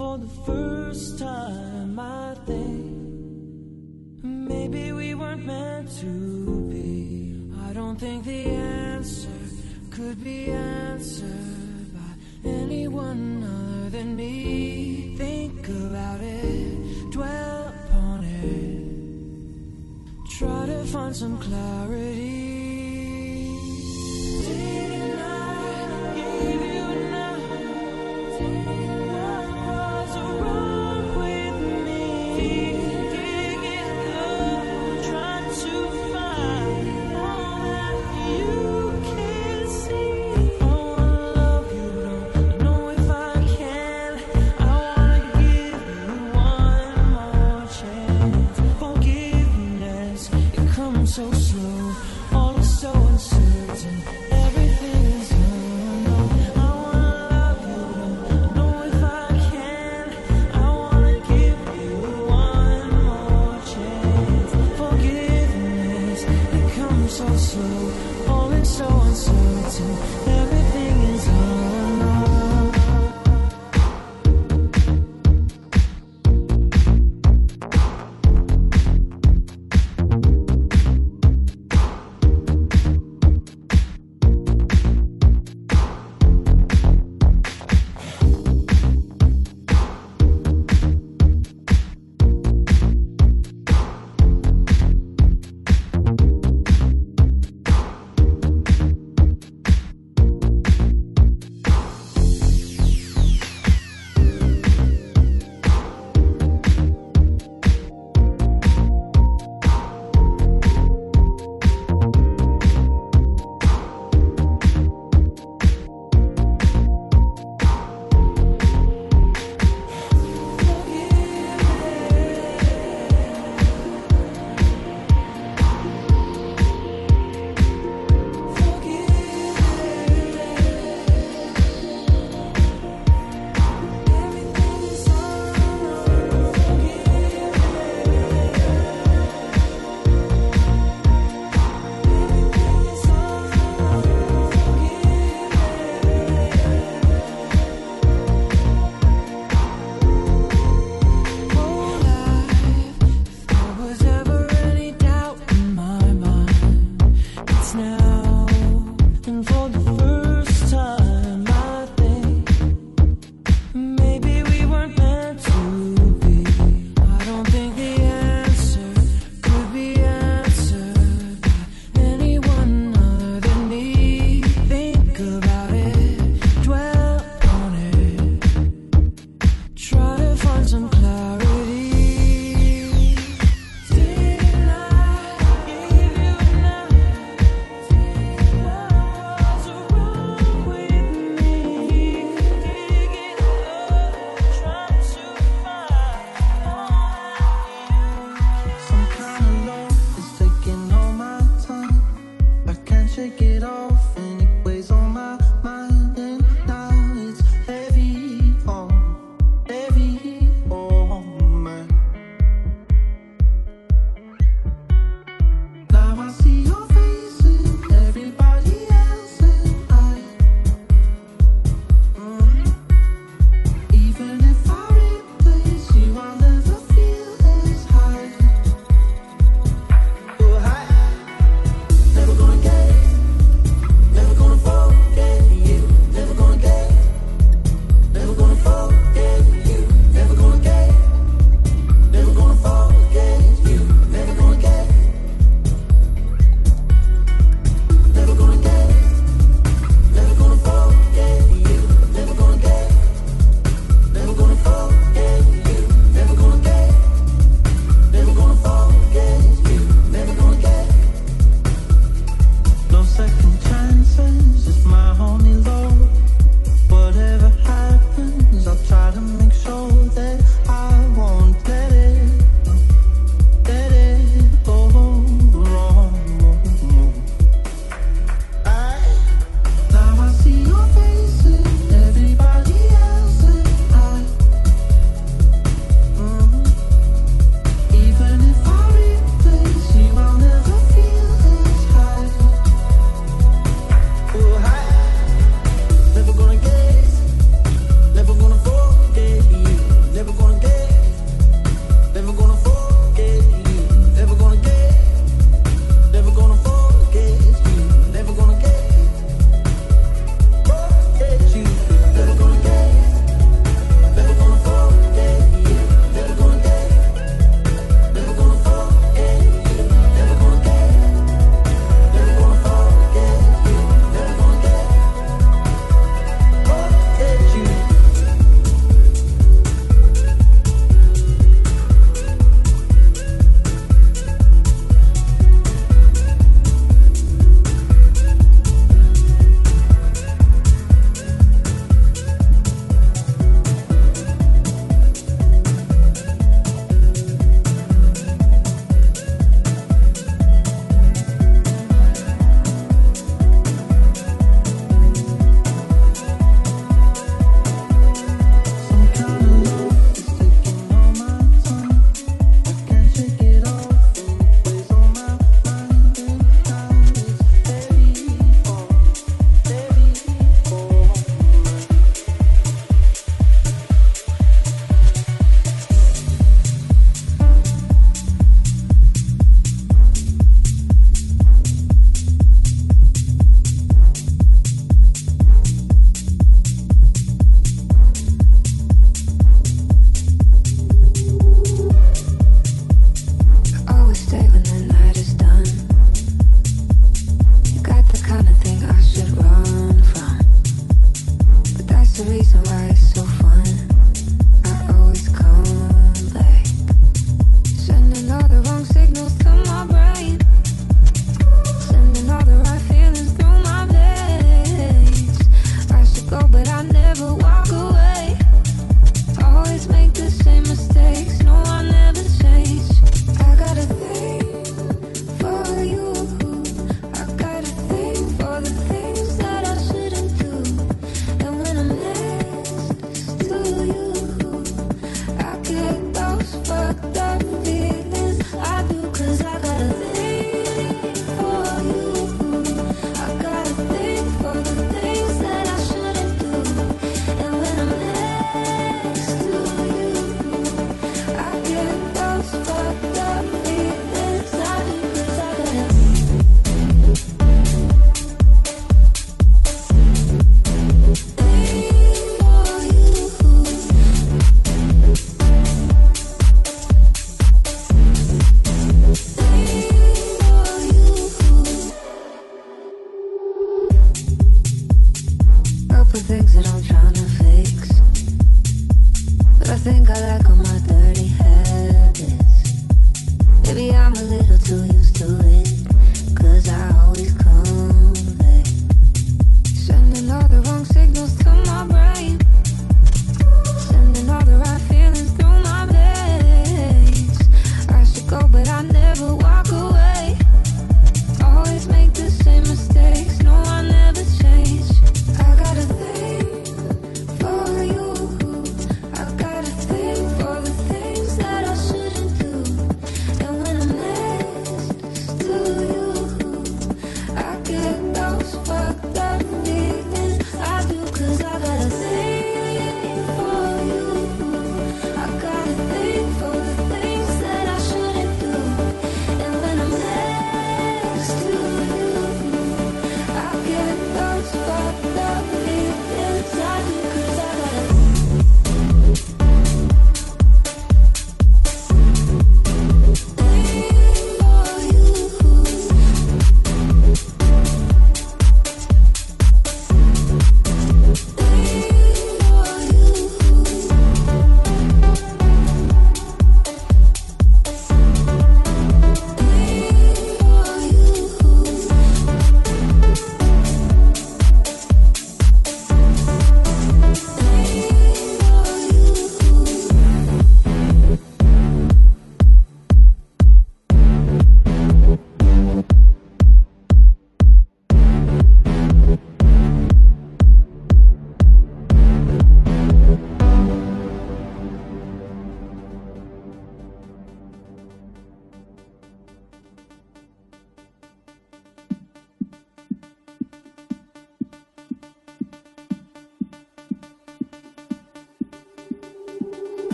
for the first time, I think maybe we weren't meant to be. I don't think the answer could be answered by anyone other than me. Think about it, dwell upon it, try to find some clarity.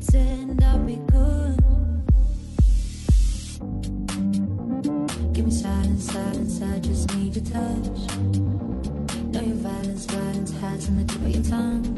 pretend I'll be good. Give me silence, silence, I just need your touch. Know your violence, violence hides in the tip of your tongue.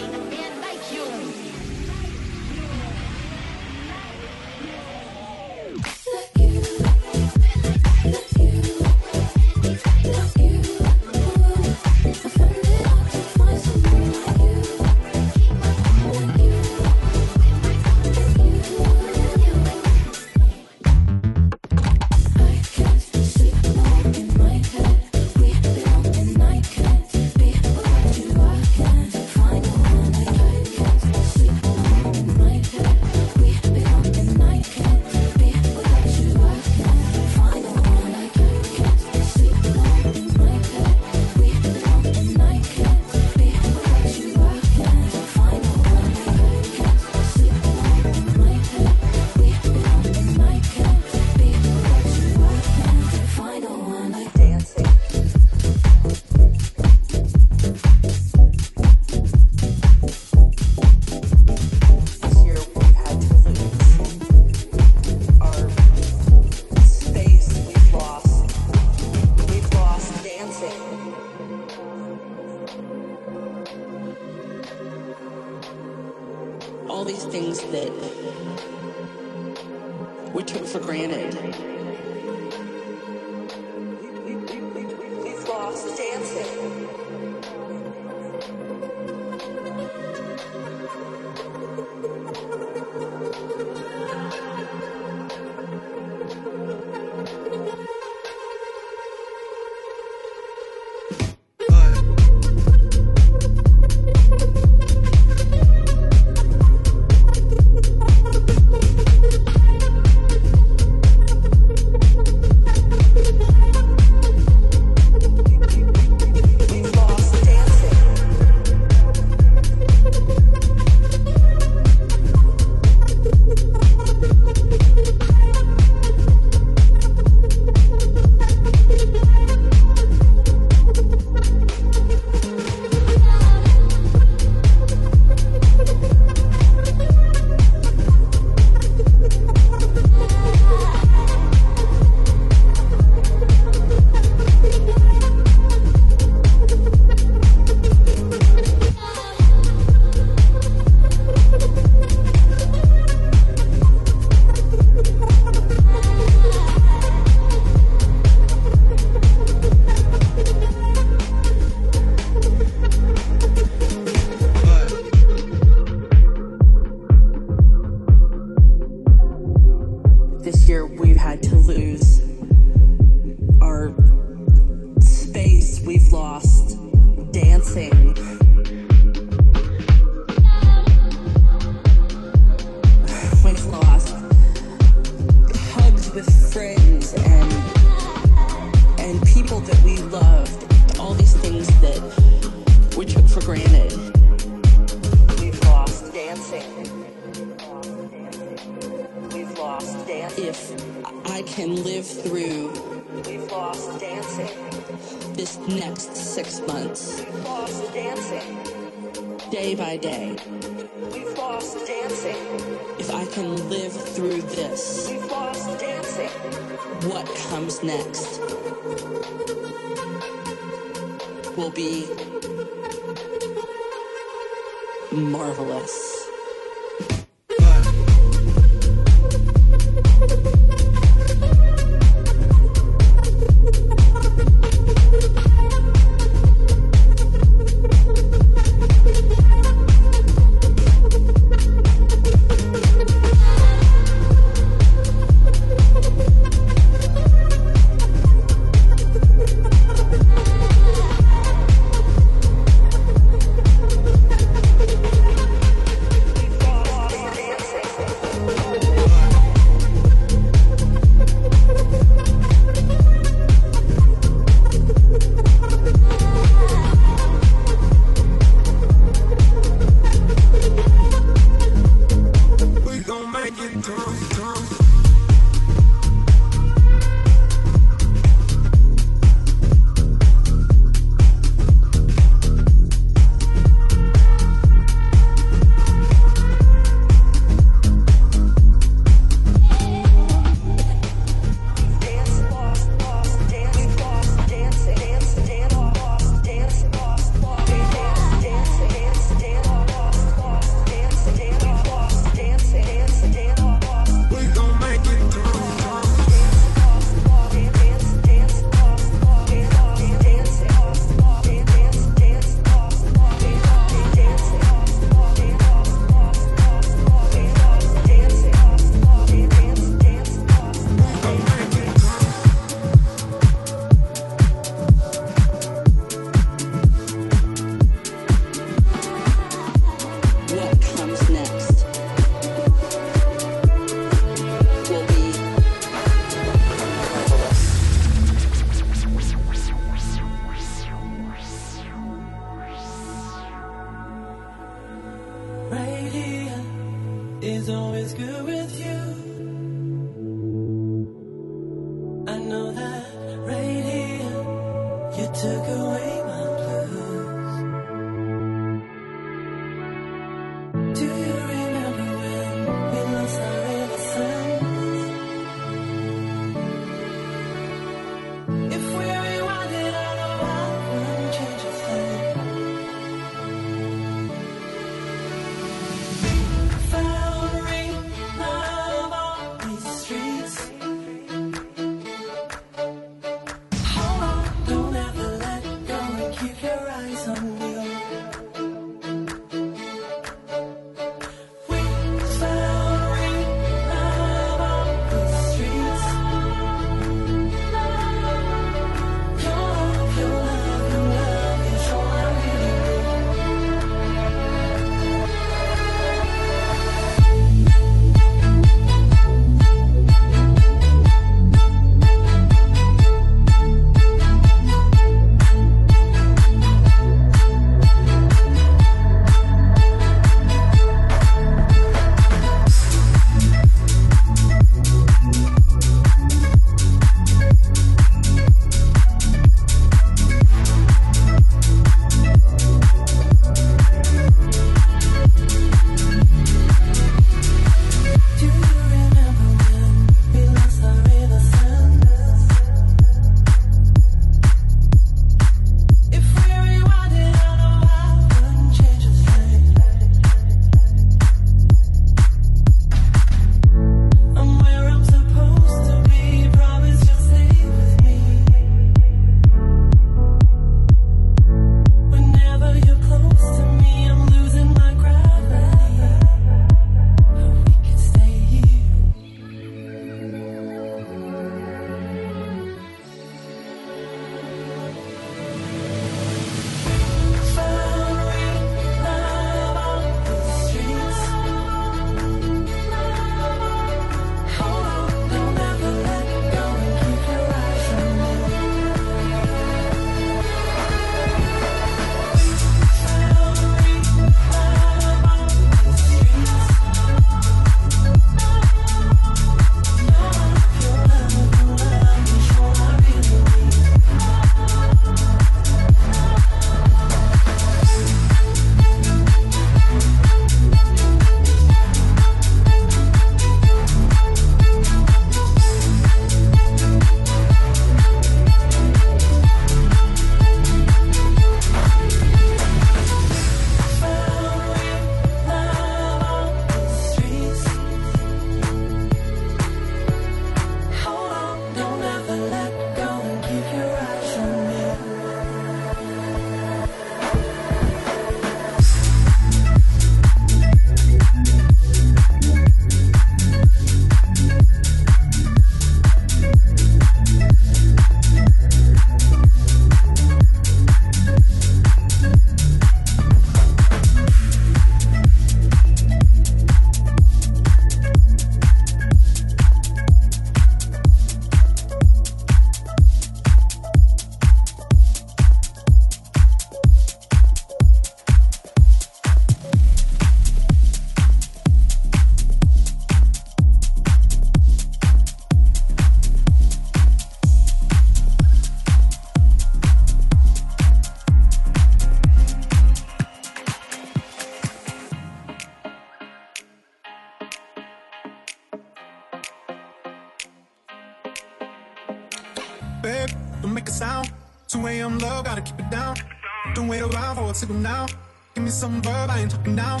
down for a signal now. Give me some verb, I ain't talking down.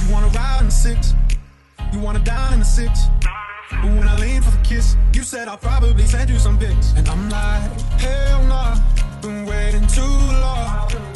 You wanna ride in the six, you wanna dine in the six. But when I lean for the kiss, you said I'll probably send you some pics. And I'm like, hell nah, been waiting too long.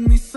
make me